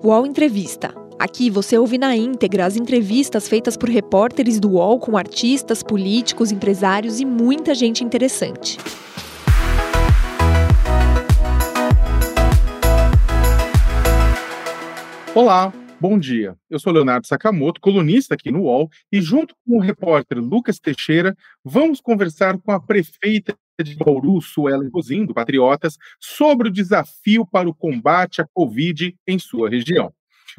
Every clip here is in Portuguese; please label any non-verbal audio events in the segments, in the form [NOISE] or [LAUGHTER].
UOL Entrevista. Aqui você ouve na íntegra as entrevistas feitas por repórteres do UOL com artistas, políticos, empresários e muita gente interessante. Olá, bom dia. Eu sou Leonardo Sakamoto, colunista aqui no UOL, e junto com o repórter Lucas Teixeira, vamos conversar com a prefeita de Bauru, Suelen Rosim, do Patriotas, sobre o desafio para o combate à Covid em sua região.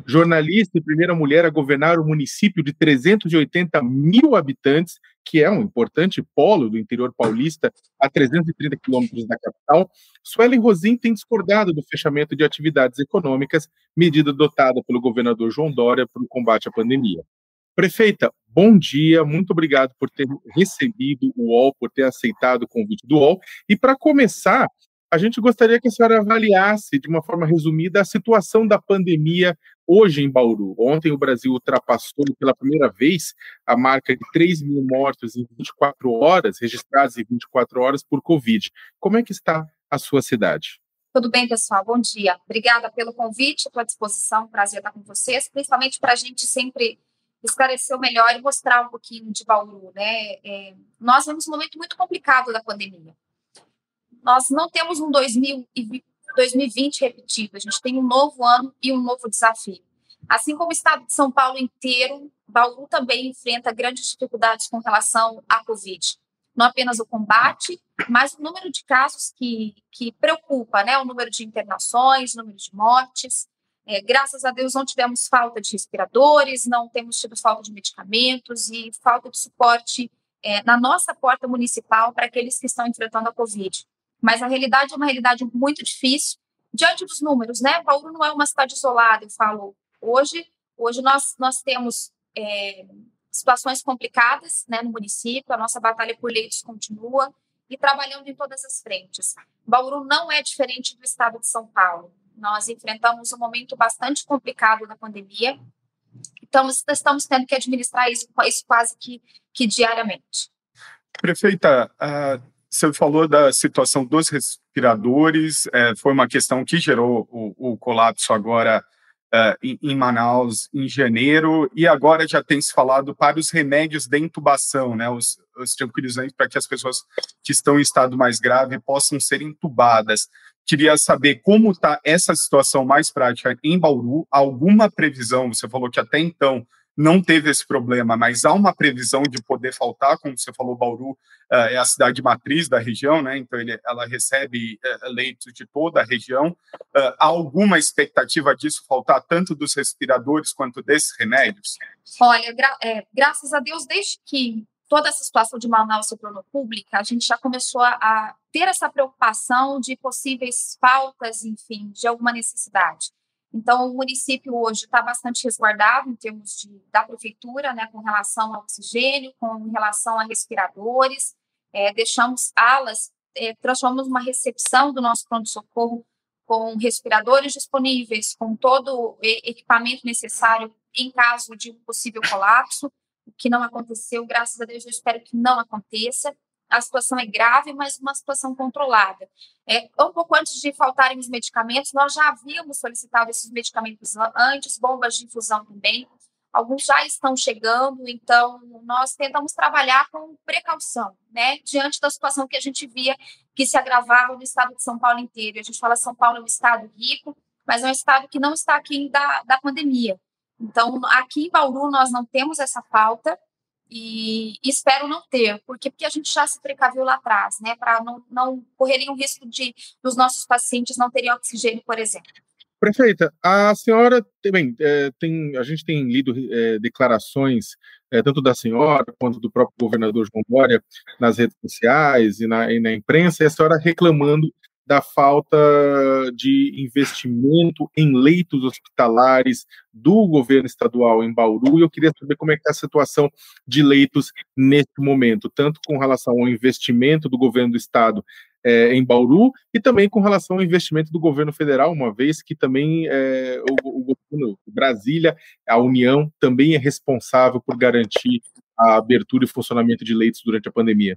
Jornalista e primeira mulher a governar o município de 380 mil habitantes, que é um importante polo do interior paulista, a 330 quilômetros da capital, Suelen Rosim tem discordado do fechamento de atividades econômicas, medida adotada pelo governador João Dória para o combate à pandemia. Prefeita, bom dia, muito obrigado por ter recebido o UOL, por ter aceitado o convite do UOL. E para começar, a gente gostaria que a senhora avaliasse, de uma forma resumida, a situação da pandemia hoje em Bauru. Ontem o Brasil ultrapassou pela primeira vez a marca de 3 mil mortos em 24 horas, registrados em 24 horas por Covid. Como é que está a sua cidade? Tudo bem, pessoal? Bom dia. Obrigada pelo convite, estou à disposição, prazer estar com vocês, principalmente para a gente sempre esclareceu melhor e mostrar um pouquinho de Bauru, né? É, nós vemos um momento muito complicado da pandemia. Nós não temos um 2020 repetido, a gente tem um novo ano e um novo desafio. Assim como o estado de São Paulo inteiro, Bauru também enfrenta grandes dificuldades com relação à Covid. Não apenas o combate, mas o número de casos que, que preocupa, né? O número de internações, o número de mortes. É, graças a Deus não tivemos falta de respiradores, não temos tido falta de medicamentos e falta de suporte é, na nossa porta municipal para aqueles que estão enfrentando a Covid. Mas a realidade é uma realidade muito difícil diante dos números, né? Bauru não é uma cidade isolada, eu falo hoje. Hoje nós, nós temos é, situações complicadas né, no município, a nossa batalha por leitos continua e trabalhando em todas as frentes. Bauru não é diferente do estado de São Paulo. Nós enfrentamos um momento bastante complicado da pandemia, então estamos tendo que administrar isso, isso quase que, que diariamente. Prefeita, uh, você falou da situação dos respiradores, é, foi uma questão que gerou o, o colapso agora uh, em, em, Manaus em janeiro, e agora já tem se falado para os remédios de intubação, né, os, os tranquilizantes para que as pessoas que estão em estado mais grave possam ser intubadas. Queria saber como está essa situação mais prática em Bauru. Alguma previsão? Você falou que até então não teve esse problema, mas há uma previsão de poder faltar, como você falou, Bauru uh, é a cidade matriz da região, né? Então ele, ela recebe uh, leitos de toda a região. Uh, há alguma expectativa disso faltar tanto dos respiradores quanto desses remédios? Olha, gra é, graças a Deus, desde que toda essa situação de Manaus se tornou pública, a gente já começou a, a ter essa preocupação de possíveis faltas, enfim, de alguma necessidade. Então, o município hoje está bastante resguardado em termos de, da prefeitura, né, com relação ao oxigênio, com relação a respiradores, é, deixamos alas, é, transformamos uma recepção do nosso pronto-socorro com respiradores disponíveis, com todo o equipamento necessário em caso de um possível colapso que não aconteceu, graças a Deus, eu espero que não aconteça. A situação é grave, mas uma situação controlada. É, um pouco antes de faltarem os medicamentos, nós já havíamos solicitado esses medicamentos antes, bombas de infusão também. Alguns já estão chegando, então nós tentamos trabalhar com precaução, né? Diante da situação que a gente via que se agravava no estado de São Paulo inteiro. A gente fala São Paulo é um estado rico, mas é um estado que não está aqui da, da pandemia. Então, aqui em Bauru, nós não temos essa falta e espero não ter, porque, porque a gente já se precaviu lá atrás, né, para não, não correrem o risco de dos nossos pacientes não terem oxigênio, por exemplo. Prefeita, a senhora também é, tem, a gente tem lido é, declarações é, tanto da senhora quanto do próprio governador João Dória nas redes sociais e na, e na imprensa, e a senhora reclamando da falta de investimento em leitos hospitalares do governo estadual em Bauru, e eu queria saber como é que está a situação de leitos neste momento, tanto com relação ao investimento do governo do estado é, em Bauru e também com relação ao investimento do governo federal, uma vez que também é, o, o governo Brasília, a União, também é responsável por garantir a abertura e funcionamento de leitos durante a pandemia.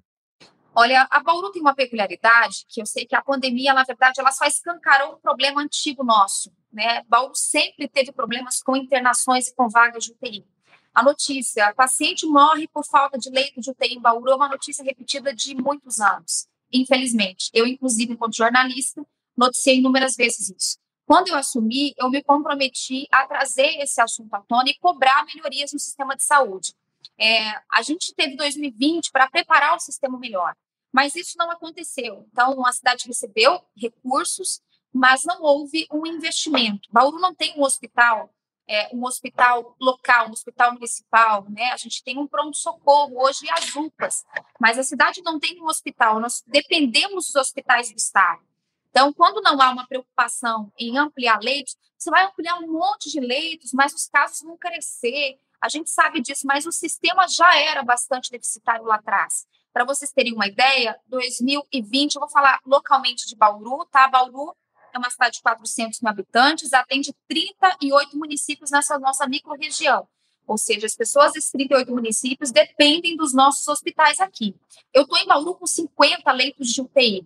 Olha, a Bauru tem uma peculiaridade que eu sei que a pandemia, na verdade, ela só escancarou um problema antigo nosso, né? Bauru sempre teve problemas com internações e com vagas de UTI. A notícia, paciente morre por falta de leito de UTI em Bauru, é uma notícia repetida de muitos anos, infelizmente. Eu, inclusive, enquanto jornalista, noticiei inúmeras vezes isso. Quando eu assumi, eu me comprometi a trazer esse assunto à tona e cobrar melhorias no sistema de saúde. É, a gente teve 2020 para preparar o sistema melhor, mas isso não aconteceu. Então, a cidade recebeu recursos, mas não houve um investimento. Bauru não tem um hospital, é, um hospital local, um hospital municipal, né? A gente tem um pronto-socorro hoje e as UPAs, mas a cidade não tem um hospital, nós dependemos dos hospitais do Estado. Então, quando não há uma preocupação em ampliar leitos, você vai ampliar um monte de leitos, mas os casos vão crescer. A gente sabe disso, mas o sistema já era bastante deficitário lá atrás. Para vocês terem uma ideia, 2020, eu vou falar localmente de Bauru, tá? Bauru é uma cidade de 400 mil habitantes, atende 38 municípios nessa nossa microrregião. Ou seja, as pessoas desses 38 municípios dependem dos nossos hospitais aqui. Eu estou em Bauru com 50 leitos de UTI.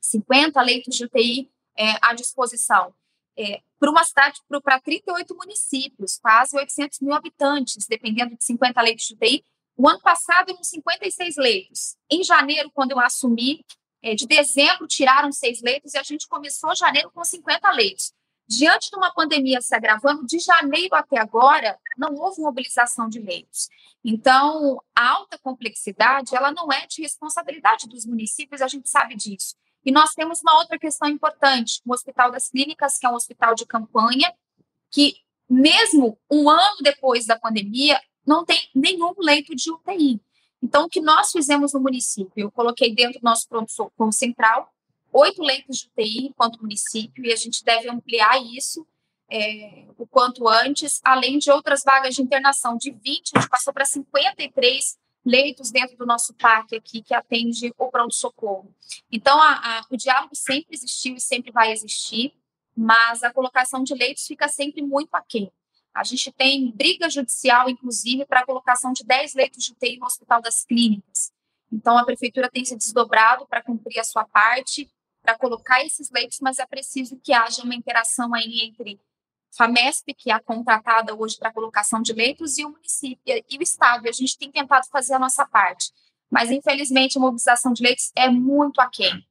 50 leitos de UTI é, à disposição. É, para uma cidade, para 38 municípios, quase 800 mil habitantes, dependendo de 50 leitos de UTI. O ano passado, eram 56 leitos. Em janeiro, quando eu assumi, é, de dezembro, tiraram seis leitos e a gente começou janeiro com 50 leitos. Diante de uma pandemia se agravando, de janeiro até agora, não houve mobilização de leitos. Então, a alta complexidade, ela não é de responsabilidade dos municípios, a gente sabe disso. E nós temos uma outra questão importante: o Hospital das Clínicas, que é um hospital de campanha, que, mesmo um ano depois da pandemia, não tem nenhum leito de UTI. Então, o que nós fizemos no município? Eu coloquei dentro do nosso pronto-socorro central oito leitos de UTI enquanto município, e a gente deve ampliar isso é, o quanto antes, além de outras vagas de internação. De 20, a gente passou para 53 leitos dentro do nosso parque aqui que atende o pronto-socorro. Então, a, a, o diálogo sempre existiu e sempre vai existir, mas a colocação de leitos fica sempre muito aquém. A gente tem briga judicial, inclusive, para a colocação de 10 leitos de UTI no Hospital das Clínicas. Então, a prefeitura tem se desdobrado para cumprir a sua parte, para colocar esses leitos, mas é preciso que haja uma interação aí entre FAMESP, que é a contratada hoje para colocação de leitos, e o município e o Estado. a gente tem tentado fazer a nossa parte. Mas, infelizmente, a mobilização de leitos é muito aquém.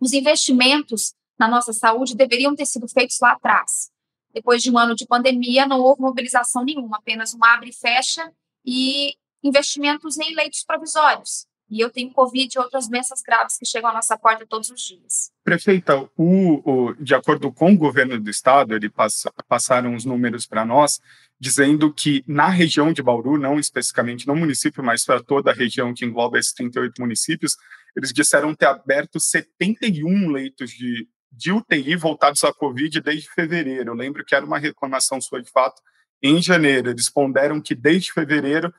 Os investimentos na nossa saúde deveriam ter sido feitos lá atrás. Depois de um ano de pandemia, não houve mobilização nenhuma, apenas um abre e fecha e investimentos em leitos provisórios. E eu tenho Covid e outras doenças graves que chegam à nossa porta todos os dias. Prefeita, o, o de acordo com o governo do estado, ele passa, passaram os números para nós, dizendo que na região de Bauru, não especificamente no município, mas para toda a região que engloba esses 38 municípios, eles disseram ter aberto 71 leitos de, de UTI voltados à Covid desde fevereiro. Eu lembro que era uma reclamação sua de fato em janeiro. Eles ponderam que desde fevereiro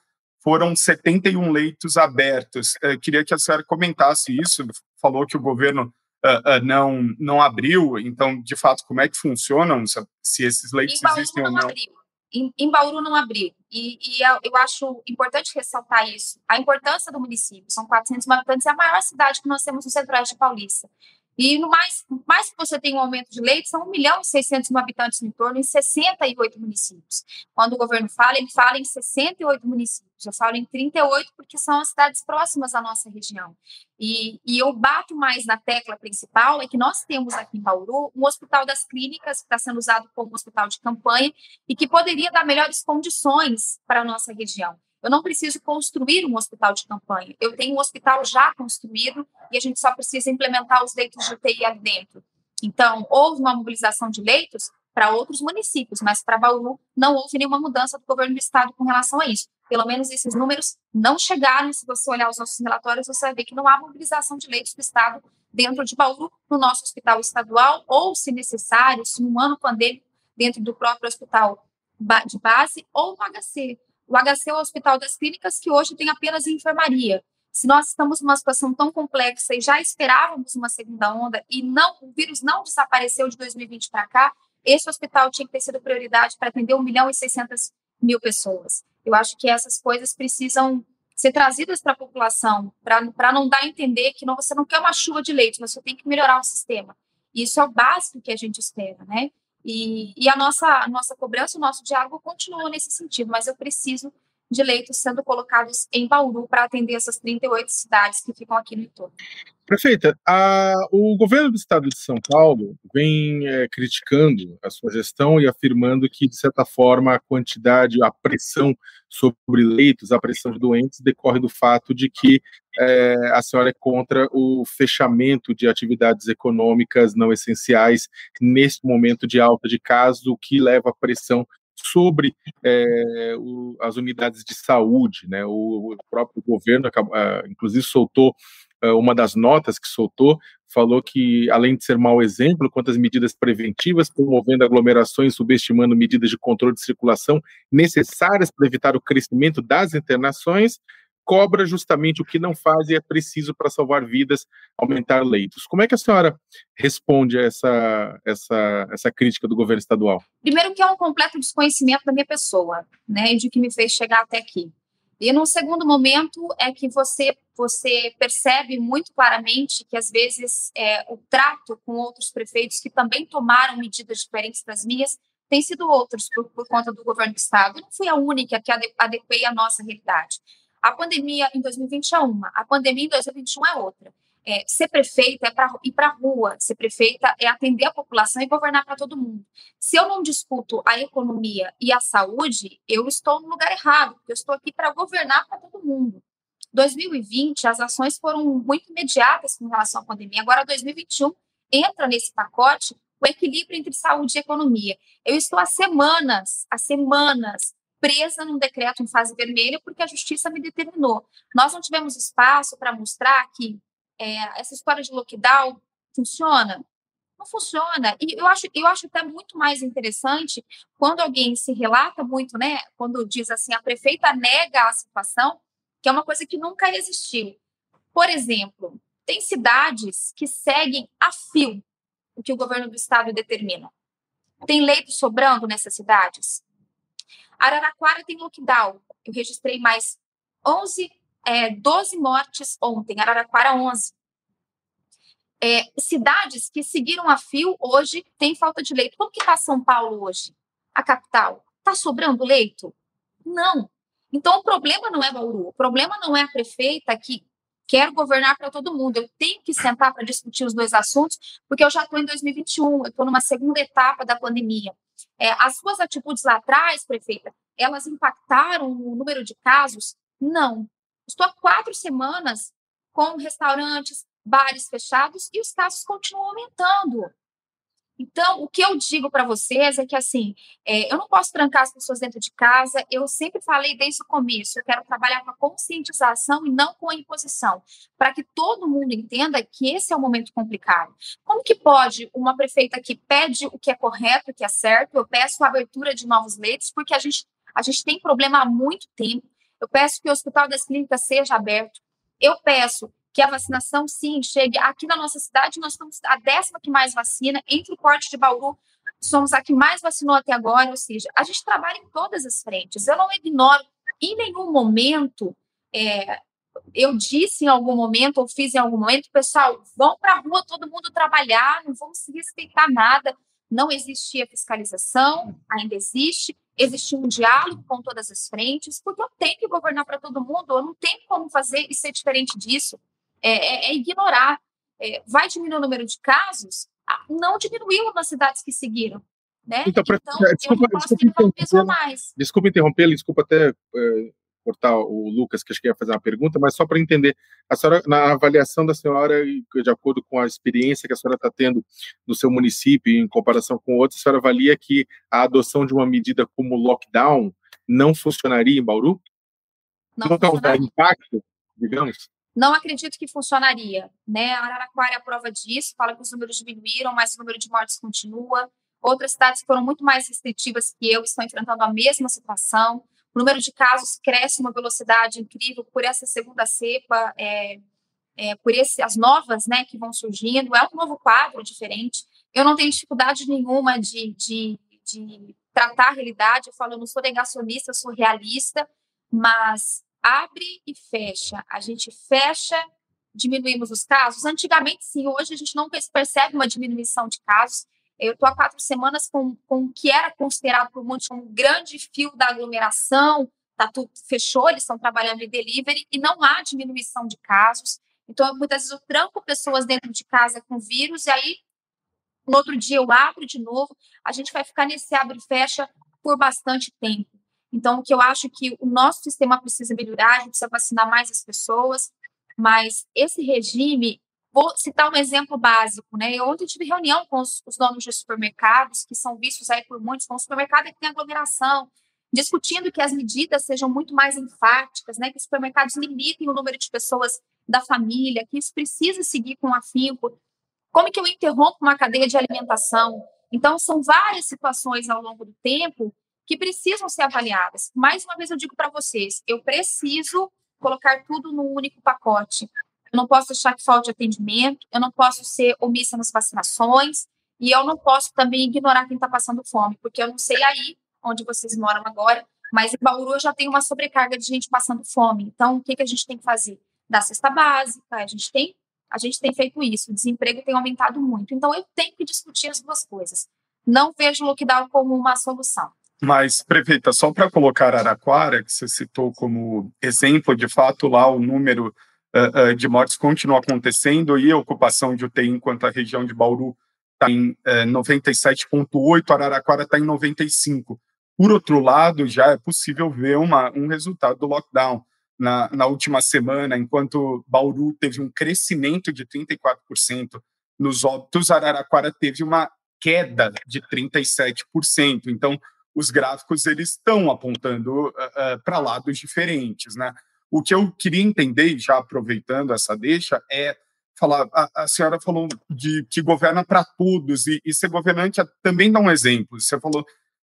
foram 71 leitos abertos. Eu queria que a senhora comentasse isso. Falou que o governo uh, uh, não, não abriu, então, de fato, como é que funcionam, se esses leitos existem ou não? Abriu. Em, em Bauru não abriu. E, e, eu acho importante ressaltar isso. A importância do município. São 400 mil habitantes, é a maior cidade que nós temos no centro-oeste paulista. E mais, mais que você tem um aumento de leitos, são 1 milhão e 600 mil habitantes no entorno em 68 municípios. Quando o governo fala, ele fala em 68 municípios. Eu falo em 38 porque são as cidades próximas à nossa região. E, e eu bato mais na tecla principal, é que nós temos aqui em Bauru um hospital das clínicas que está sendo usado como hospital de campanha e que poderia dar melhores condições para a nossa região. Eu não preciso construir um hospital de campanha. Eu tenho um hospital já construído e a gente só precisa implementar os leitos de UTI ali dentro. Então, houve uma mobilização de leitos para outros municípios, mas para Bauru não houve nenhuma mudança do governo do estado com relação a isso. Pelo menos esses números não chegaram. Se você olhar os nossos relatórios, você vai ver que não há mobilização de leitos do estado dentro de Bauru, no nosso hospital estadual, ou, se necessário, se um ano pandêmico, dentro do próprio hospital de base, ou no HC. O HC é o Hospital das Clínicas, que hoje tem apenas enfermaria. Se nós estamos numa situação tão complexa e já esperávamos uma segunda onda e não o vírus não desapareceu de 2020 para cá, esse hospital tinha que ter sido prioridade para atender 1 milhão e 600 mil pessoas. Eu acho que essas coisas precisam ser trazidas para a população, para não dar a entender que não, você não quer uma chuva de leite, mas você tem que melhorar o sistema. Isso é o básico que a gente espera, né? E, e a nossa, a nossa cobrança, o nosso diálogo continua nesse sentido, mas eu preciso de leitos sendo colocados em Bauru para atender essas 38 cidades que ficam aqui no entorno. Prefeita, a, o governo do estado de São Paulo vem é, criticando a sua gestão e afirmando que, de certa forma, a quantidade, a pressão sobre leitos, a pressão de doentes, decorre do fato de que é, a senhora é contra o fechamento de atividades econômicas não essenciais neste momento de alta de casos, o que leva a pressão sobre é, o, as unidades de saúde, né? O, o próprio governo, uh, inclusive, soltou uh, uma das notas que soltou, falou que, além de ser mau exemplo quanto às medidas preventivas, promovendo aglomerações, subestimando medidas de controle de circulação necessárias para evitar o crescimento das internações, cobra justamente o que não faz e é preciso para salvar vidas, aumentar leitos. Como é que a senhora responde a essa, essa, essa crítica do governo estadual? Primeiro que é um completo desconhecimento da minha pessoa, né, de que me fez chegar até aqui. E no segundo momento é que você você percebe muito claramente que às vezes é, o trato com outros prefeitos que também tomaram medidas diferentes das minhas tem sido outros por, por conta do governo do estado. Eu não fui a única que adequei a nossa realidade. A pandemia em 2020 é uma, a pandemia em 2021 é outra. É, ser prefeita é ir para a rua, ser prefeita é atender a população e governar para todo mundo. Se eu não discuto a economia e a saúde, eu estou no lugar errado, porque eu estou aqui para governar para todo mundo. 2020, as ações foram muito imediatas com relação à pandemia. Agora, 2021 entra nesse pacote o equilíbrio entre saúde e economia. Eu estou há semanas, há semanas, presa num decreto em fase vermelha porque a justiça me determinou. Nós não tivemos espaço para mostrar que é, essa história de lockdown funciona. Não funciona. E eu acho, eu acho até muito mais interessante quando alguém se relata muito, né? Quando diz assim, a prefeita nega a situação, que é uma coisa que nunca existiu. Por exemplo, tem cidades que seguem a fio o que o governo do estado determina. Tem leito sobrando nessas cidades? Araraquara tem lockdown. Eu registrei mais 11, é, 12 mortes ontem. Araraquara, 11. É, cidades que seguiram a fio hoje têm falta de leito. Como que está São Paulo hoje? A capital. Está sobrando leito? Não. Então, o problema não é Bauru. O problema não é a prefeita que quer governar para todo mundo. Eu tenho que sentar para discutir os dois assuntos, porque eu já estou em 2021, eu estou numa segunda etapa da pandemia. É, as suas atitudes lá atrás, prefeita, elas impactaram o número de casos? Não. Estou há quatro semanas com restaurantes, bares fechados e os casos continuam aumentando. Então, o que eu digo para vocês é que, assim, é, eu não posso trancar as pessoas dentro de casa. Eu sempre falei desde o começo, eu quero trabalhar com a conscientização e não com a imposição, para que todo mundo entenda que esse é um momento complicado. Como que pode uma prefeita que pede o que é correto, o que é certo, eu peço a abertura de novos leitos, porque a gente, a gente tem problema há muito tempo. Eu peço que o Hospital das Clínicas seja aberto. Eu peço que a vacinação, sim, chegue. Aqui na nossa cidade, nós estamos a décima que mais vacina, entre o corte de Bauru, somos a que mais vacinou até agora, ou seja, a gente trabalha em todas as frentes. Eu não ignoro, em nenhum momento, é, eu disse em algum momento, ou fiz em algum momento, pessoal, vão para a rua todo mundo trabalhar, não vamos se respeitar nada. Não existia fiscalização, ainda existe, existia um diálogo com todas as frentes, porque eu tenho que governar para todo mundo, eu não tenho como fazer e ser diferente disso é, é, é ignorar. É, vai diminuir o número de casos? Ah, não diminuiu nas cidades que seguiram. Né? Então, então desculpa, desculpa, mais. Desculpa interromper, desculpa até é, cortar o Lucas, que acho que ia fazer uma pergunta, mas só para entender, a senhora, na avaliação da senhora, de acordo com a experiência que a senhora está tendo no seu município em comparação com outros, a senhora avalia que a adoção de uma medida como lockdown não funcionaria em Bauru? Não, não causar impacto, digamos? Não acredito que funcionaria, né? A Araraquara é a prova disso, fala que os números diminuíram, mas o número de mortes continua. Outras cidades foram muito mais restritivas que eu estão enfrentando a mesma situação. O número de casos cresce uma velocidade incrível por essa segunda cepa, é, é, por esse, as novas né, que vão surgindo. É um novo quadro diferente. Eu não tenho dificuldade nenhuma de, de, de tratar a realidade. Eu falo, eu não sou negacionista, eu sou realista, mas abre e fecha. A gente fecha, diminuímos os casos. Antigamente, sim, hoje a gente não percebe uma diminuição de casos. Eu estou há quatro semanas com, com o que era considerado por muitos um grande fio da aglomeração, tá tudo fechou, eles estão trabalhando em delivery e não há diminuição de casos. Então, muitas vezes eu tranco pessoas dentro de casa com vírus e aí no outro dia eu abro de novo. A gente vai ficar nesse abre e fecha por bastante tempo. Então, o que eu acho que o nosso sistema precisa melhorar, a gente precisa vacinar mais as pessoas, mas esse regime, vou citar um exemplo básico, né? Eu ontem tive reunião com os, os donos de supermercados, que são vistos aí por muitos como supermercado que tem aglomeração, discutindo que as medidas sejam muito mais enfáticas, né? Que os supermercados limitem o número de pessoas da família, que isso precisa seguir com afinco. Como que eu interrompo uma cadeia de alimentação? Então, são várias situações ao longo do tempo que precisam ser avaliadas. Mais uma vez eu digo para vocês, eu preciso colocar tudo num único pacote. Eu não posso deixar que falte atendimento, eu não posso ser omissa nas vacinações e eu não posso também ignorar quem está passando fome, porque eu não sei aí onde vocês moram agora, mas em Bauru já tem uma sobrecarga de gente passando fome. Então, o que, que a gente tem que fazer? Dar cesta básica, a gente tem a gente tem feito isso, o desemprego tem aumentado muito. Então, eu tenho que discutir as duas coisas. Não vejo o lockdown como uma solução. Mas, prefeita, só para colocar Araquara, que você citou como exemplo, de fato, lá o número uh, uh, de mortes continua acontecendo e a ocupação de UTI enquanto a região de Bauru está em uh, eh, 97,8%, Araraquara está em 95%. Por outro lado, já é possível ver uma, um resultado do lockdown. Na, na última semana, enquanto Bauru teve um crescimento de 34% nos óbitos, Araraquara teve uma queda de 37%. Então, os gráficos eles estão apontando uh, uh, para lados diferentes, né? O que eu queria entender, já aproveitando essa deixa, é falar. A, a senhora falou de que governa para todos e, e ser governante é, também dá um exemplo. Você falou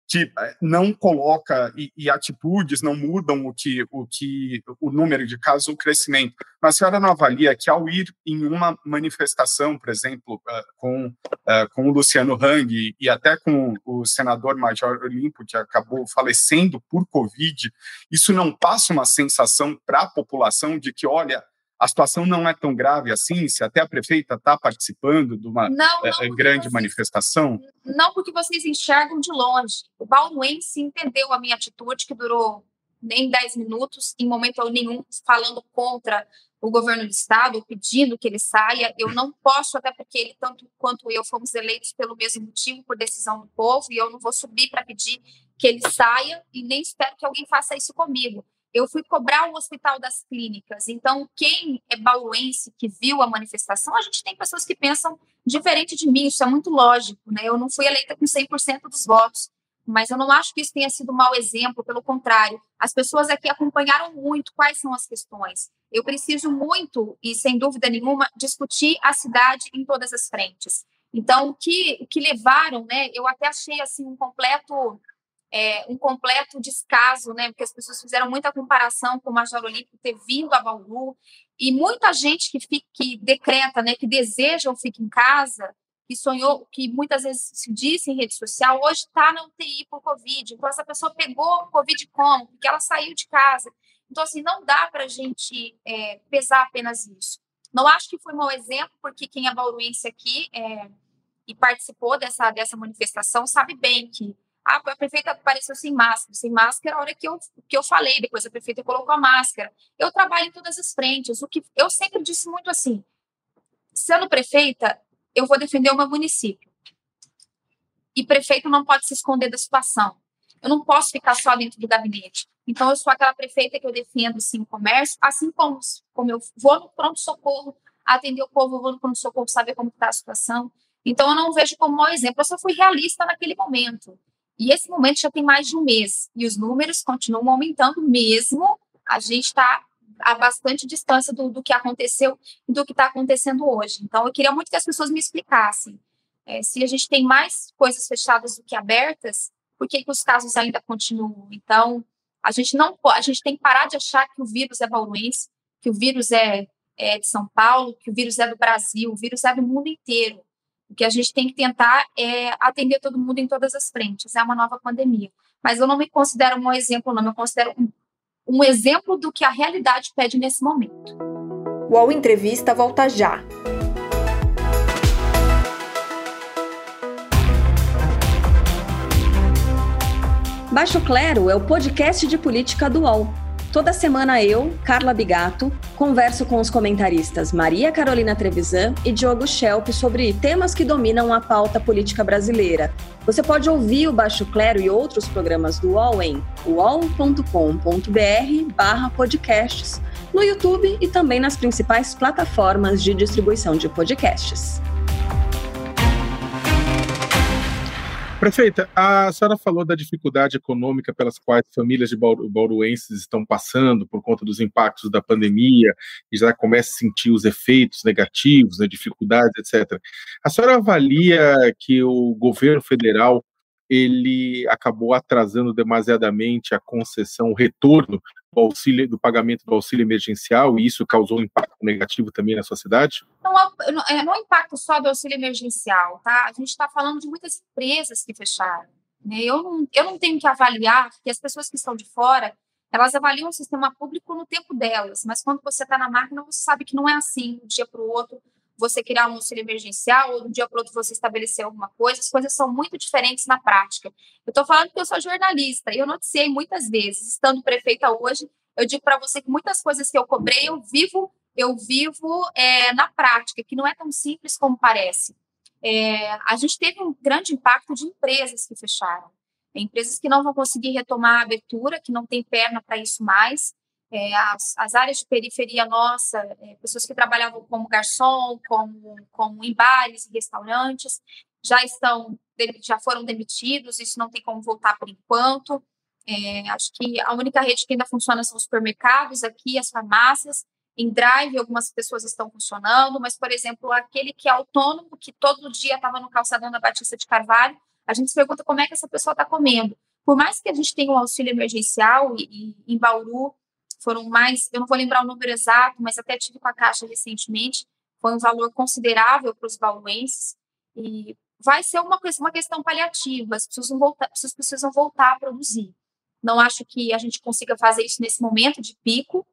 que eh, não coloca e, e, atitudes não mudam o que o que o número de casos o crescimento. Mas a senhora não avalia que ao ir em uma manifestação por exemplo uh, com uh, com o Luciano Hang e até com o senador Major Olimpo que acabou falecendo por covid isso não passa uma sensação para a população de que olha a situação não é tão grave assim, se até a prefeita está participando de uma não, não, é, grande manifestação? Não, porque vocês enxergam de longe. O bauruense entendeu a minha atitude, que durou nem 10 minutos, em momento nenhum, falando contra o governo do Estado, pedindo que ele saia. Eu não posso, até porque ele, tanto quanto eu, fomos eleitos pelo mesmo motivo, por decisão do povo, e eu não vou subir para pedir que ele saia, e nem espero que alguém faça isso comigo eu fui cobrar o Hospital das Clínicas. Então, quem é bauruense que viu a manifestação, a gente tem pessoas que pensam diferente de mim, isso é muito lógico, né? Eu não fui eleita com 100% dos votos, mas eu não acho que isso tenha sido um mau exemplo, pelo contrário. As pessoas aqui acompanharam muito quais são as questões. Eu preciso muito, e sem dúvida nenhuma, discutir a cidade em todas as frentes. Então, o que, o que levaram, né? Eu até achei assim um completo é, um completo descaso, né? Porque as pessoas fizeram muita comparação com o Major Olímpico ter vindo a Bauru e muita gente que, fica, que decreta, né, que deseja o fique em casa, que sonhou, que muitas vezes se disse em rede social, hoje está na UTI por Covid. Então, essa pessoa pegou Covid como? Porque ela saiu de casa. Então, assim, não dá para a gente é, pesar apenas isso. Não acho que foi um mau exemplo, porque quem é bauruense aqui é, e participou dessa, dessa manifestação sabe bem que ah, a prefeita apareceu sem máscara. Sem máscara, a hora que eu, que eu falei, depois a prefeita colocou a máscara. Eu trabalho em todas as frentes. O que eu sempre disse muito assim: sendo prefeita, eu vou defender o meu município. E prefeito não pode se esconder da situação. Eu não posso ficar só dentro do gabinete. Então, eu sou aquela prefeita que eu defendo sim, o comércio, assim como, como eu vou no pronto-socorro atender o povo, eu vou no pronto-socorro saber como está a situação. Então, eu não vejo como mau exemplo, eu só fui realista naquele momento. E esse momento já tem mais de um mês e os números continuam aumentando mesmo. A gente está a bastante distância do, do que aconteceu e do que está acontecendo hoje. Então, eu queria muito que as pessoas me explicassem é, se a gente tem mais coisas fechadas do que abertas, por que, que os casos ainda continuam? Então, a gente não a gente tem que parar de achar que o vírus é bauruense, que o vírus é, é de São Paulo, que o vírus é do Brasil, o vírus é do mundo inteiro. O que a gente tem que tentar é atender todo mundo em todas as frentes. É uma nova pandemia. Mas eu não me considero um exemplo, não. Eu considero um, um exemplo do que a realidade pede nesse momento. O UOL Entrevista volta já. Baixo Clero é o podcast de política do UOL. Toda semana eu, Carla Bigato, converso com os comentaristas Maria Carolina Trevisan e Diogo Schelp sobre temas que dominam a pauta política brasileira. Você pode ouvir o Baixo Clero e outros programas do UOL em uol.com.br podcasts, no YouTube e também nas principais plataformas de distribuição de podcasts. Prefeita, a senhora falou da dificuldade econômica pelas quais famílias de bauruenses estão passando por conta dos impactos da pandemia e já começa a sentir os efeitos negativos, né, dificuldades, etc. A senhora avalia que o governo federal ele acabou atrasando demasiadamente a concessão, o retorno do auxílio, do pagamento do auxílio emergencial, e isso causou um impacto negativo também na sua cidade? Não, não é, é impacto só do auxílio emergencial, tá? A gente está falando de muitas empresas que fecharam. Né? Eu, não, eu não tenho que avaliar, que as pessoas que estão de fora, elas avaliam o sistema público no tempo delas, mas quando você está na máquina, você sabe que não é assim, de um dia para o outro, você criar um auxílio emergencial ou de um dia para outro você estabelecer alguma coisa, as coisas são muito diferentes na prática. Eu estou falando que eu sou jornalista e eu noticiei muitas vezes, estando prefeita hoje, eu digo para você que muitas coisas que eu cobrei eu vivo, eu vivo é, na prática, que não é tão simples como parece. É, a gente teve um grande impacto de empresas que fecharam, empresas que não vão conseguir retomar a abertura, que não tem perna para isso mais é, as, as, áreas de periferia nossa, é, pessoas que trabalhavam como garçom, como, como em bares e restaurantes, já estão, já foram demitidos, isso não tem como voltar por enquanto. É, acho que a única rede que ainda funciona são os supermercados aqui, as farmácias. Em drive, algumas pessoas estão funcionando, mas, por exemplo, aquele que é autônomo, que todo dia estava no calçadão da Batista de Carvalho, a gente se pergunta como é que essa pessoa está comendo. Por mais que a gente tenha um auxílio emergencial, e, e em Bauru foram mais, eu não vou lembrar o número exato, mas até tive com a Caixa recentemente, foi um valor considerável para os bauruenses, e vai ser uma, uma questão paliativa, as pessoas, voltar, as pessoas precisam voltar a produzir. Não acho que a gente consiga fazer isso nesse momento de pico,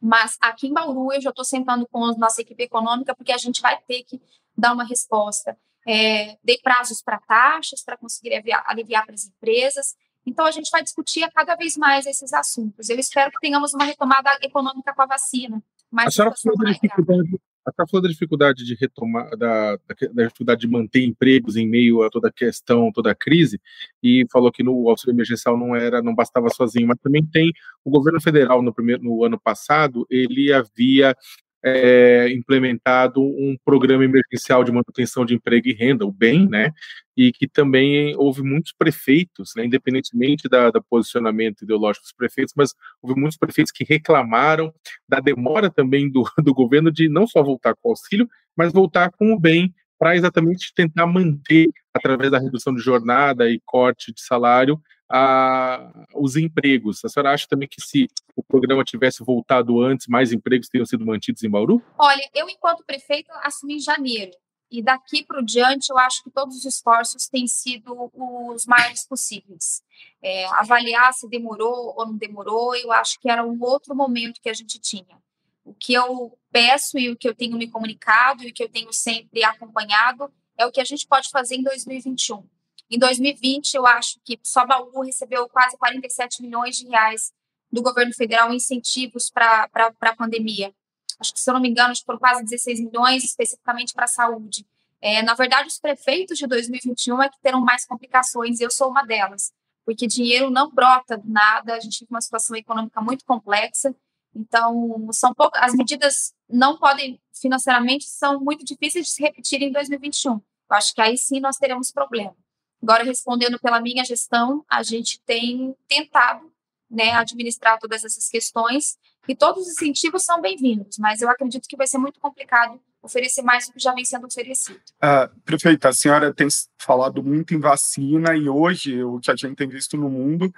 mas aqui em Bauru eu já estou sentando com a nossa equipe econômica, porque a gente vai ter que dar uma resposta. É, dei prazos para taxas, para conseguir aliviar para as empresas, então, a gente vai discutir cada vez mais esses assuntos. Eu espero que tenhamos uma retomada econômica com a vacina. a senhora falou da dificuldade, a senhora falou da dificuldade de retomar, da, da, dificuldade de manter empregos em meio a toda a questão, toda a crise, e falou que no auxílio emergencial não era, não bastava sozinho, mas também tem o governo federal no primeiro, no ano passado, ele havia é, implementado um programa emergencial de manutenção de emprego e renda, o BEM, né? E que também houve muitos prefeitos, né, independentemente da, da posicionamento ideológico dos prefeitos, mas houve muitos prefeitos que reclamaram da demora também do, [LAUGHS] do governo de não só voltar com o auxílio, mas voltar com o BEM para exatamente tentar manter, através da redução de jornada e corte de salário, a, os empregos. A senhora acha também que se o programa tivesse voltado antes, mais empregos teriam sido mantidos em Bauru? Olha, eu, enquanto prefeita, assumi em janeiro. E daqui para diante, eu acho que todos os esforços têm sido os maiores possíveis. É, avaliar se demorou ou não demorou, eu acho que era um outro momento que a gente tinha. O que eu peço e o que eu tenho me comunicado e o que eu tenho sempre acompanhado é o que a gente pode fazer em 2021 em 2020, eu acho que só Bauru recebeu quase 47 milhões de reais do governo federal em incentivos para a pandemia. Acho que, se eu não me engano, foram quase 16 milhões especificamente para a saúde. É, na verdade, os prefeitos de 2021 é que terão mais complicações, e eu sou uma delas, porque dinheiro não brota do nada, a gente vive uma situação econômica muito complexa, então são poucas, as medidas não podem, financeiramente, são muito difíceis de se repetir em 2021. Eu acho que aí sim nós teremos problema. Agora, respondendo pela minha gestão, a gente tem tentado né, administrar todas essas questões e todos os incentivos são bem-vindos, mas eu acredito que vai ser muito complicado oferecer mais do que já vem sendo oferecido. Uh, prefeita, a senhora tem falado muito em vacina e hoje o que a gente tem visto no mundo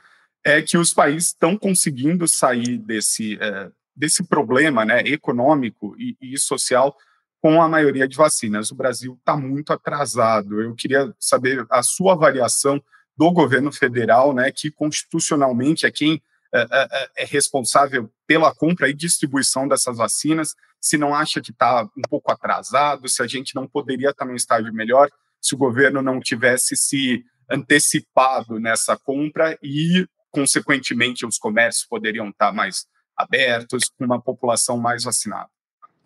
é que os países estão conseguindo sair desse, uh, desse problema né, econômico e, e social com a maioria de vacinas. O Brasil está muito atrasado. Eu queria saber a sua avaliação do governo federal, né, que constitucionalmente é quem é, é, é responsável pela compra e distribuição dessas vacinas, se não acha que está um pouco atrasado, se a gente não poderia estar num estágio melhor, se o governo não tivesse se antecipado nessa compra e, consequentemente, os comércios poderiam estar mais abertos, com uma população mais vacinada.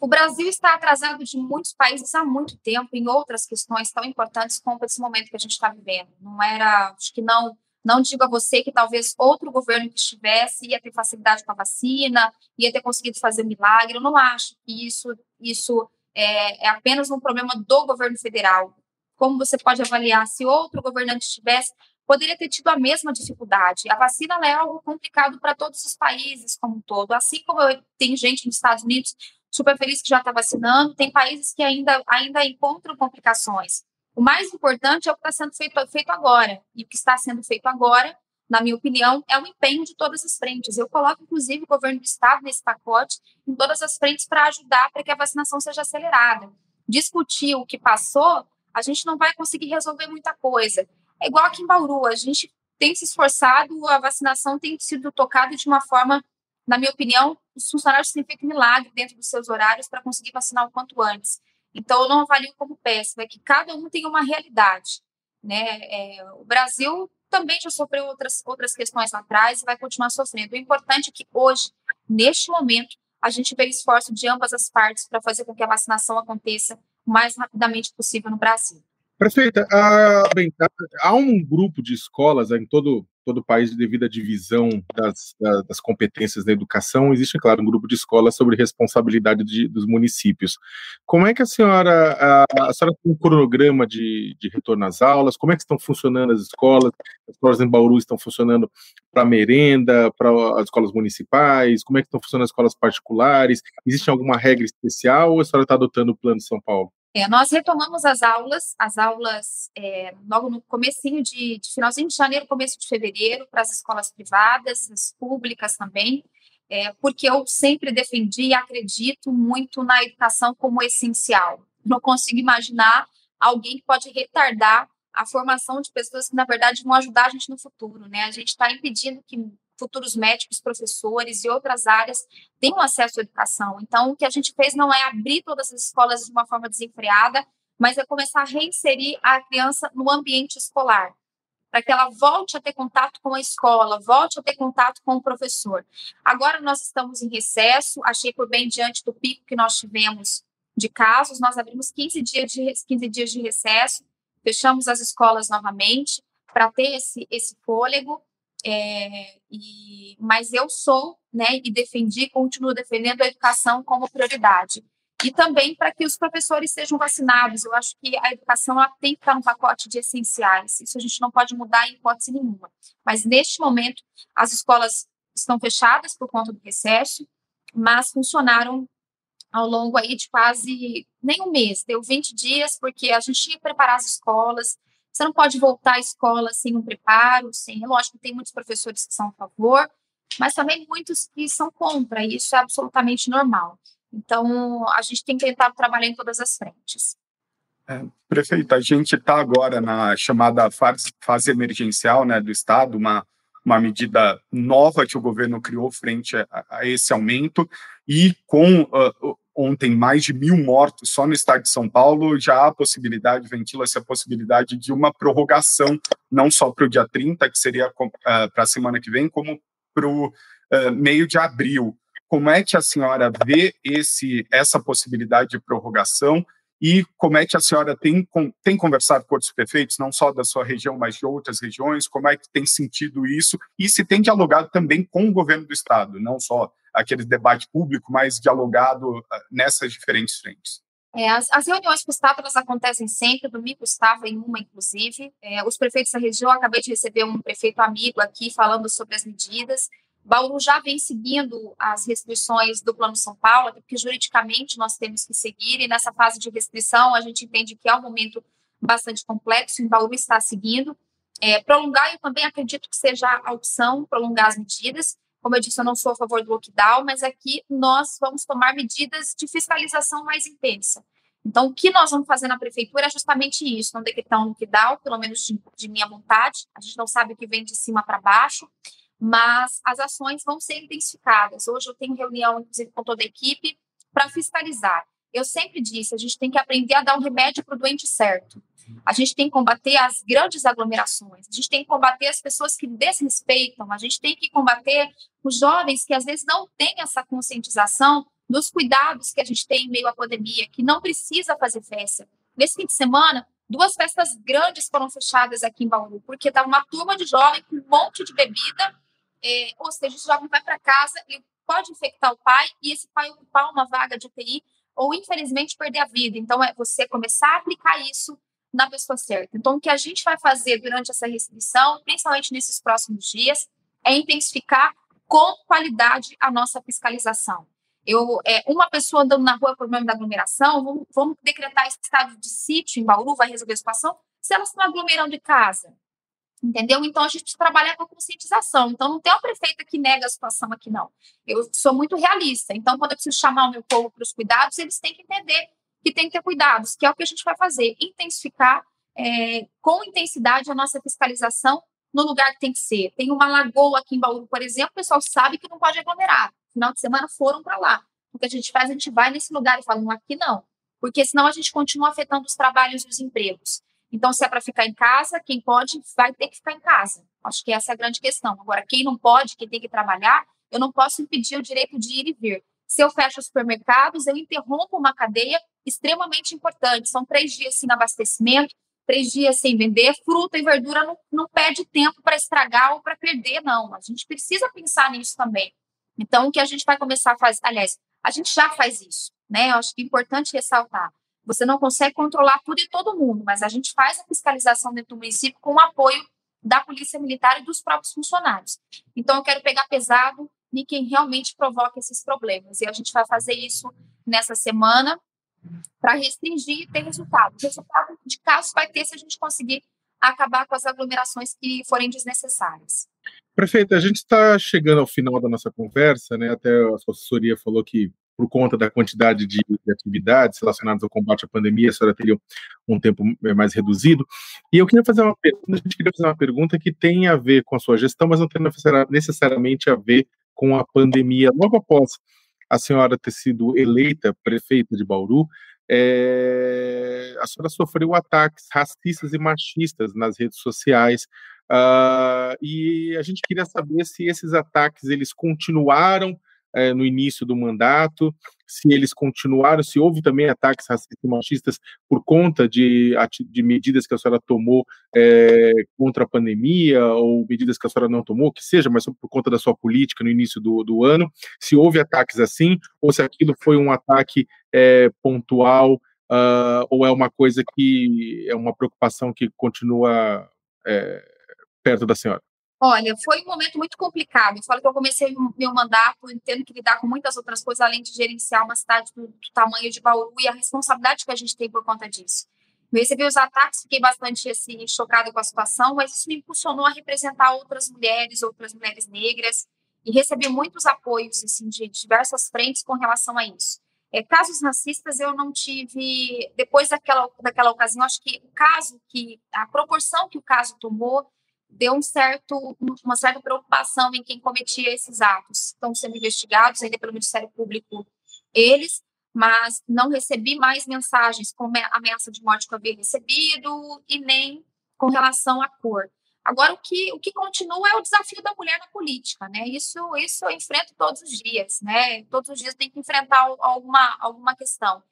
O Brasil está atrasado de muitos países há muito tempo em outras questões tão importantes como esse momento que a gente está vivendo. Não era, acho que não, não digo a você que talvez outro governo que estivesse ia ter facilidade com a vacina, ia ter conseguido fazer um milagre. Eu não acho que isso, isso é, é apenas um problema do governo federal. Como você pode avaliar se outro governante estivesse, poderia ter tido a mesma dificuldade. A vacina é algo complicado para todos os países como um todo. Assim como eu, tem gente nos Estados Unidos super feliz que já está vacinando, tem países que ainda, ainda encontram complicações. O mais importante é o que está sendo feito, feito agora. E o que está sendo feito agora, na minha opinião, é o empenho de todas as frentes. Eu coloco, inclusive, o governo do Estado nesse pacote, em todas as frentes, para ajudar para que a vacinação seja acelerada. Discutir o que passou, a gente não vai conseguir resolver muita coisa. É igual aqui em Bauru, a gente tem se esforçado, a vacinação tem sido tocada de uma forma na minha opinião, os funcionários têm feito milagre dentro dos seus horários para conseguir vacinar o quanto antes. Então, eu não avalio como péssimo, é que cada um tem uma realidade. Né? É, o Brasil também já sofreu outras, outras questões lá atrás e vai continuar sofrendo. O importante é que hoje, neste momento, a gente vê esforço de ambas as partes para fazer com que a vacinação aconteça o mais rapidamente possível no Brasil. Prefeita, ah, bem, há um grupo de escolas em todo todo o país devido à divisão das, das competências da educação, existe, claro, um grupo de escolas sobre responsabilidade de, dos municípios. Como é que a senhora, a, a senhora tem um cronograma de, de retorno às aulas? Como é que estão funcionando as escolas? As escolas em Bauru estão funcionando para merenda, para as escolas municipais? Como é que estão funcionando as escolas particulares? Existe alguma regra especial ou a senhora está adotando o Plano de São Paulo? É, nós retomamos as aulas, as aulas é, logo no comecinho de, de, finalzinho de janeiro, começo de fevereiro, para as escolas privadas, as públicas também, é, porque eu sempre defendi e acredito muito na educação como essencial. Não consigo imaginar alguém que pode retardar a formação de pessoas que, na verdade, vão ajudar a gente no futuro, né? A gente está impedindo que futuros médicos, professores e outras áreas tenham acesso à educação. Então, o que a gente fez não é abrir todas as escolas de uma forma desenfreada, mas é começar a reinserir a criança no ambiente escolar, para que ela volte a ter contato com a escola, volte a ter contato com o professor. Agora nós estamos em recesso, achei por bem diante do pico que nós tivemos de casos, nós abrimos 15 dias de, 15 dias de recesso, fechamos as escolas novamente para ter esse, esse fôlego é, e, mas eu sou, né, e defendi, continuo defendendo a educação como prioridade. E também para que os professores sejam vacinados. Eu acho que a educação tem que estar no pacote de essenciais. Isso a gente não pode mudar em hipótese nenhuma. Mas neste momento, as escolas estão fechadas por conta do recesso, mas funcionaram ao longo aí de quase nem um mês, deu 20 dias, porque a gente tinha que preparar as escolas, você não pode voltar à escola sem um preparo, sem. Lógico, tem muitos professores que são a favor, mas também muitos que são contra, e isso é absolutamente normal. Então, a gente tem que tentar trabalhar em todas as frentes. É, prefeita, a gente está agora na chamada fase, fase emergencial né, do Estado, uma, uma medida nova que o governo criou frente a, a esse aumento, e com uh, ontem mais de mil mortos só no estado de São Paulo, já há possibilidade, ventila-se a possibilidade de uma prorrogação, não só para o dia 30, que seria uh, para a semana que vem, como para o uh, meio de abril. Como é que a senhora vê esse, essa possibilidade de prorrogação e como é que a senhora tem, com, tem conversado com outros prefeitos, não só da sua região, mas de outras regiões, como é que tem sentido isso e se tem dialogado também com o governo do Estado, não só aquele debate público, mas dialogado ah, nessas diferentes frentes. É, as, as, reuniões com o Estado elas acontecem sempre, domingo estava em uma, inclusive. É, os prefeitos da região, acabei de receber um prefeito amigo aqui falando sobre as medidas. Bauru já vem seguindo as restrições do Plano São Paulo, porque juridicamente nós temos que seguir, e nessa fase de restrição a gente entende que é um momento bastante complexo, e Bauru está seguindo. É, prolongar, eu também acredito que seja a opção, prolongar as medidas, como eu disse, eu não sou a favor do lockdown, mas aqui nós vamos tomar medidas de fiscalização mais intensa. Então, o que nós vamos fazer na prefeitura é justamente isso, não decretar um lockdown, pelo menos de, de minha vontade. A gente não sabe o que vem de cima para baixo, mas as ações vão ser intensificadas. Hoje eu tenho reunião, inclusive, com toda a equipe para fiscalizar. Eu sempre disse, a gente tem que aprender a dar um remédio para o doente certo. A gente tem que combater as grandes aglomerações, a gente tem que combater as pessoas que desrespeitam, a gente tem que combater os jovens que às vezes não têm essa conscientização dos cuidados que a gente tem em meio à pandemia, que não precisa fazer festa. Nesse fim de semana, duas festas grandes foram fechadas aqui em Bauru, porque estava uma turma de jovem com um monte de bebida, é, ou seja, esse jovem vai para casa, ele pode infectar o pai e esse pai ocupar uma vaga de UTI ou, infelizmente, perder a vida. Então, é você começar a aplicar isso na pessoa certa. Então, o que a gente vai fazer durante essa restrição, principalmente nesses próximos dias, é intensificar com qualidade a nossa fiscalização. Eu, é, uma pessoa andando na rua por meio da aglomeração, vamos, vamos decretar estado de sítio em Bauru, vai resolver a situação, se elas estão aglomerando de casa. Entendeu? Então a gente precisa trabalhar com conscientização. Então não tem uma prefeita que nega a situação aqui, não. Eu sou muito realista. Então, quando eu preciso chamar o meu povo para os cuidados, eles têm que entender que tem que ter cuidados, que é o que a gente vai fazer, intensificar é, com intensidade a nossa fiscalização no lugar que tem que ser. Tem uma lagoa aqui em Bauru, por exemplo, o pessoal sabe que não pode aglomerar. Final de semana foram para lá. O que a gente faz, a gente vai nesse lugar e fala, não, aqui não. Porque senão a gente continua afetando os trabalhos e os empregos. Então, se é para ficar em casa, quem pode vai ter que ficar em casa. Acho que essa é a grande questão. Agora, quem não pode, quem tem que trabalhar, eu não posso impedir o direito de ir e vir. Se eu fecho os supermercados, eu interrompo uma cadeia extremamente importante. São três dias sem abastecimento, três dias sem vender. Fruta e verdura não, não perde tempo para estragar ou para perder, não. A gente precisa pensar nisso também. Então, o que a gente vai começar a fazer? Aliás, a gente já faz isso, né? Eu acho que é importante ressaltar. Você não consegue controlar tudo e todo mundo, mas a gente faz a fiscalização dentro do município com o apoio da Polícia Militar e dos próprios funcionários. Então, eu quero pegar pesado em quem realmente provoca esses problemas. E a gente vai fazer isso nessa semana para restringir e ter resultado. O resultado de casos vai ter se a gente conseguir acabar com as aglomerações que forem desnecessárias. Prefeita, a gente está chegando ao final da nossa conversa, né? Até a assessoria falou que por conta da quantidade de, atividades relacionadas ao combate à pandemia, a senhora teria um tempo mais reduzido. E eu queria fazer uma pergunta, a gente queria fazer uma pergunta que tem a ver com a sua gestão, mas não tem necessariamente a ver com a pandemia. Logo após a senhora ter sido eleita prefeita de Bauru, é, a senhora sofreu ataques racistas e machistas nas redes sociais. Uh, e a gente queria saber se esses ataques eles continuaram é, no início do mandato, se eles continuaram, se houve também ataques racistas e machistas por conta de, de medidas que a senhora tomou é, contra a pandemia, ou medidas que a senhora não tomou, que seja, mas por conta da sua política no início do, do ano, se houve ataques assim, ou se aquilo foi um ataque é, pontual, uh, ou é uma coisa que é uma preocupação que continua perto da senhora? Olha, foi um momento muito complicado. Eu falo que eu comecei meu mandato tendo que lidar com muitas outras coisas, além de gerenciar uma cidade do, do tamanho de Bauru e a responsabilidade que a gente tem por conta disso. Eu recebi os ataques, fiquei bastante assim, chocada com a situação, mas isso me impulsionou a representar outras mulheres, outras mulheres negras, e recebi muitos apoios assim, de diversas frentes com relação a isso. É, casos racistas eu não tive, depois daquela, daquela ocasião, acho que o caso que, a proporção que o caso tomou, deu um certo, uma certa preocupação em quem cometia esses atos. Estão sendo investigados ainda pelo Ministério Público eles, mas não recebi mais mensagens com ameaça de morte que eu havia recebido e nem com relação à cor. Agora, o que, o que continua é o desafio da mulher na política, né? Isso, isso eu enfrento todos os dias, né? Todos os dias tem que enfrentar alguma, alguma questão.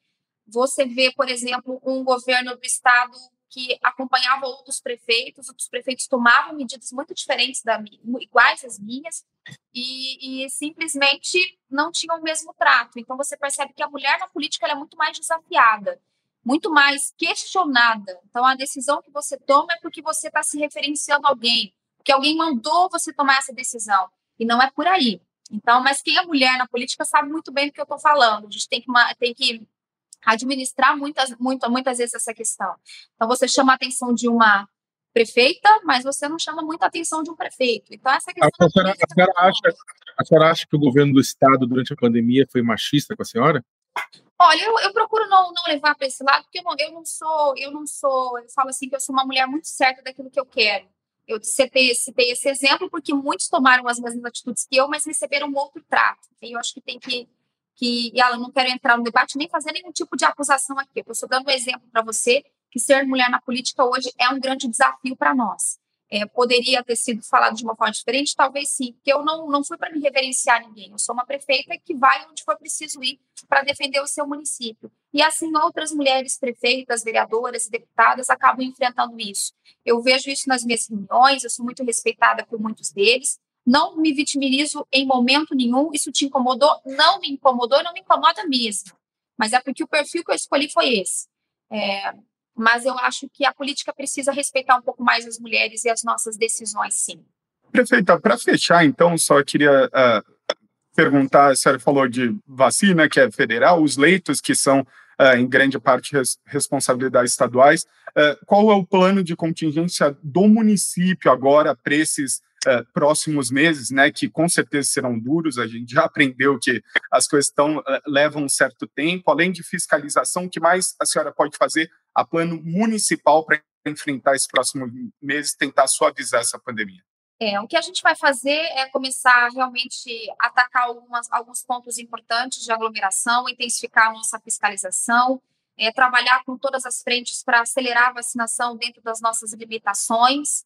Você vê, por exemplo, um governo do estado que acompanhava outros prefeitos, outros prefeitos tomavam medidas muito diferentes, da, iguais às minhas, e, e, simplesmente não tinham o mesmo trato. Então você percebe que a mulher na política é muito mais desafiada, muito mais questionada. Então a decisão que você toma é porque você está se referenciando a alguém, porque alguém mandou você tomar essa decisão, e não é por aí. Então, mas quem é mulher na política sabe muito bem do que eu estou falando. A gente tem que, tem que administrar muitas, muito, muitas vezes essa questão. Então, você chama a atenção de uma prefeita, mas você não chama muito a atenção de um prefeito. Então, essa questão. A senhora, a senhora, acha, a senhora acha que o governo do Estado, durante a pandemia, foi machista com a senhora? Olha, eu, eu procuro não, não levar para esse lado, porque eu não, eu não sou, eu não sou, eu falo assim que eu sou uma mulher muito certa daquilo que eu quero. Eu citei, citei esse exemplo porque muitos tomaram as mesmas atitudes que eu, mas receberam um outro trato. E eu acho que tem que que, ela não quero entrar no debate nem fazer nenhum tipo de acusação aqui. Eu estou dando um exemplo para você que ser mulher na política hoje é um grande desafio para nós. É, poderia ter sido falado de uma forma diferente? Talvez sim, porque eu não, não fui para me reverenciar ninguém. Eu sou uma prefeita que vai onde for preciso ir para defender o seu município. E assim, outras mulheres prefeitas, vereadoras e deputadas acabam enfrentando isso. Eu vejo isso nas minhas reuniões, eu sou muito respeitada por muitos deles. Não me vitimizo em momento nenhum. Isso te incomodou? Não me incomodou, não me incomoda mesmo. Mas é porque o perfil que eu escolhi foi esse. É, mas eu acho que a política precisa respeitar um pouco mais as mulheres e as nossas decisões, sim. Prefeita, para fechar, então, só queria uh, perguntar: a senhora falou de vacina, que é federal, os leitos, que são, uh, em grande parte, res responsabilidades estaduais. Uh, qual é o plano de contingência do município agora para esses uh, próximos meses, né, que com certeza serão duros, a gente já aprendeu que as coisas tão, uh, levam um certo tempo, além de fiscalização, o que mais a senhora pode fazer a plano municipal para enfrentar esses próximos meses, tentar suavizar essa pandemia? É, o que a gente vai fazer é começar realmente a atacar algumas, alguns pontos importantes de aglomeração, intensificar a nossa fiscalização, é, trabalhar com todas as frentes para acelerar a vacinação dentro das nossas limitações,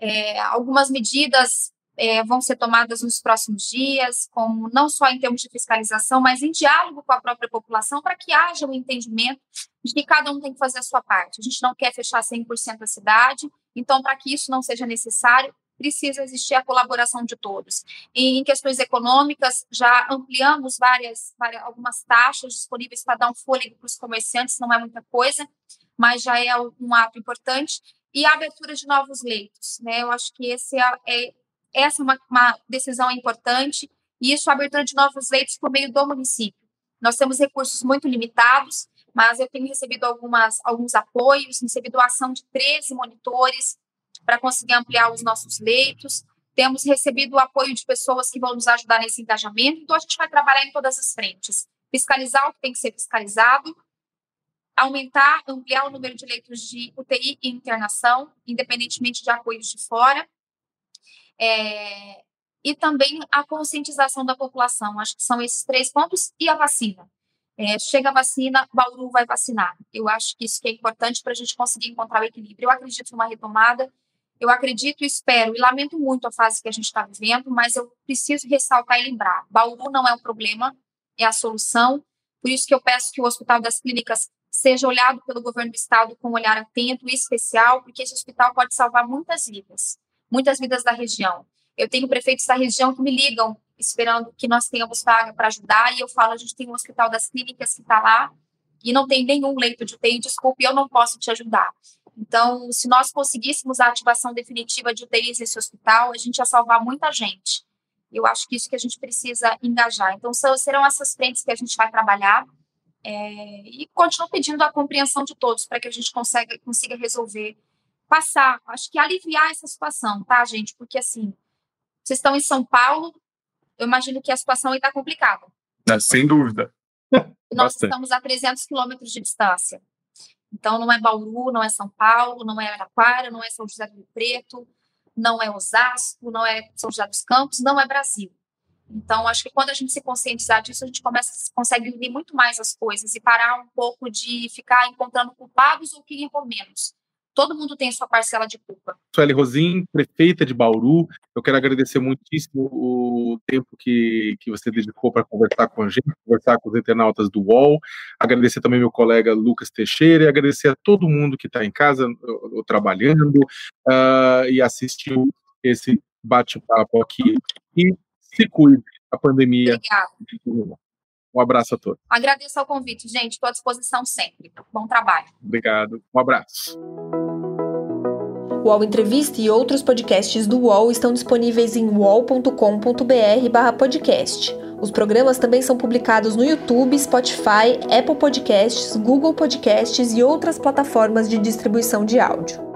é, algumas medidas é, vão ser tomadas nos próximos dias, como não só em termos de fiscalização, mas em diálogo com a própria população, para que haja um entendimento de que cada um tem que fazer a sua parte. A gente não quer fechar 100% a cidade, então, para que isso não seja necessário, precisa existir a colaboração de todos. E em questões econômicas, já ampliamos várias, várias algumas taxas disponíveis para dar um fôlego para os comerciantes, não é muita coisa, mas já é um ato importante e a abertura de novos leitos. Né? Eu acho que esse é, é essa é uma, uma decisão importante, e isso, a abertura de novos leitos por meio do município. Nós temos recursos muito limitados, mas eu tenho recebido algumas, alguns apoios, recebido a ação de 13 monitores para conseguir ampliar os nossos leitos. Temos recebido o apoio de pessoas que vão nos ajudar nesse engajamento, então a gente vai trabalhar em todas as frentes. Fiscalizar o que tem que ser fiscalizado, aumentar, ampliar o número de leitos de UTI e internação, independentemente de apoios de fora, é, e também a conscientização da população. Acho que são esses três pontos e a vacina. É, chega a vacina, Bauru vai vacinar. Eu acho que isso que é importante para a gente conseguir encontrar o equilíbrio. Eu acredito numa retomada, eu acredito, espero e lamento muito a fase que a gente está vivendo, mas eu preciso ressaltar e lembrar: Bauru não é um problema, é a solução. Por isso que eu peço que o Hospital das Clínicas seja olhado pelo governo do estado com um olhar atento e especial, porque esse hospital pode salvar muitas vidas, muitas vidas da região. Eu tenho prefeitos da região que me ligam esperando que nós tenhamos vaga para ajudar, e eu falo, a gente tem um hospital das clínicas que está lá e não tem nenhum leito de UTI, desculpe, eu não posso te ajudar. Então, se nós conseguíssemos a ativação definitiva de UTIs nesse hospital, a gente ia salvar muita gente. Eu acho que isso que a gente precisa engajar. Então, serão essas frentes que a gente vai trabalhar. É, e continuo pedindo a compreensão de todos para que a gente consiga, consiga resolver, passar, acho que aliviar essa situação, tá, gente? Porque assim, vocês estão em São Paulo, eu imagino que a situação está complicada. É, sem dúvida. [LAUGHS] Nós Bastante. estamos a 300 quilômetros de distância. Então, não é Bauru, não é São Paulo, não é Araquara, não é São José do Rio Preto, não é Osasco, não é São José dos Campos, não é Brasil. Então, acho que quando a gente se conscientizar disso, a gente começa, consegue unir muito mais as coisas e parar um pouco de ficar encontrando culpados ou quem errou menos. Todo mundo tem sua parcela de culpa. Sueli Rosim, prefeita de Bauru, eu quero agradecer muitíssimo o tempo que, que você dedicou para conversar com a gente, conversar com os internautas do UOL, agradecer também meu colega Lucas Teixeira e agradecer a todo mundo que está em casa ou, trabalhando uh, e assistiu esse bate-papo aqui. E se cuide, a pandemia. Obrigada. Um abraço a todos. Agradeço ao convite, gente. Estou à disposição sempre. Bom trabalho. Obrigado. Um abraço. O UOL Entrevista e outros podcasts do UOL estão disponíveis em uol.com.br/podcast. Os programas também são publicados no YouTube, Spotify, Apple Podcasts, Google Podcasts e outras plataformas de distribuição de áudio.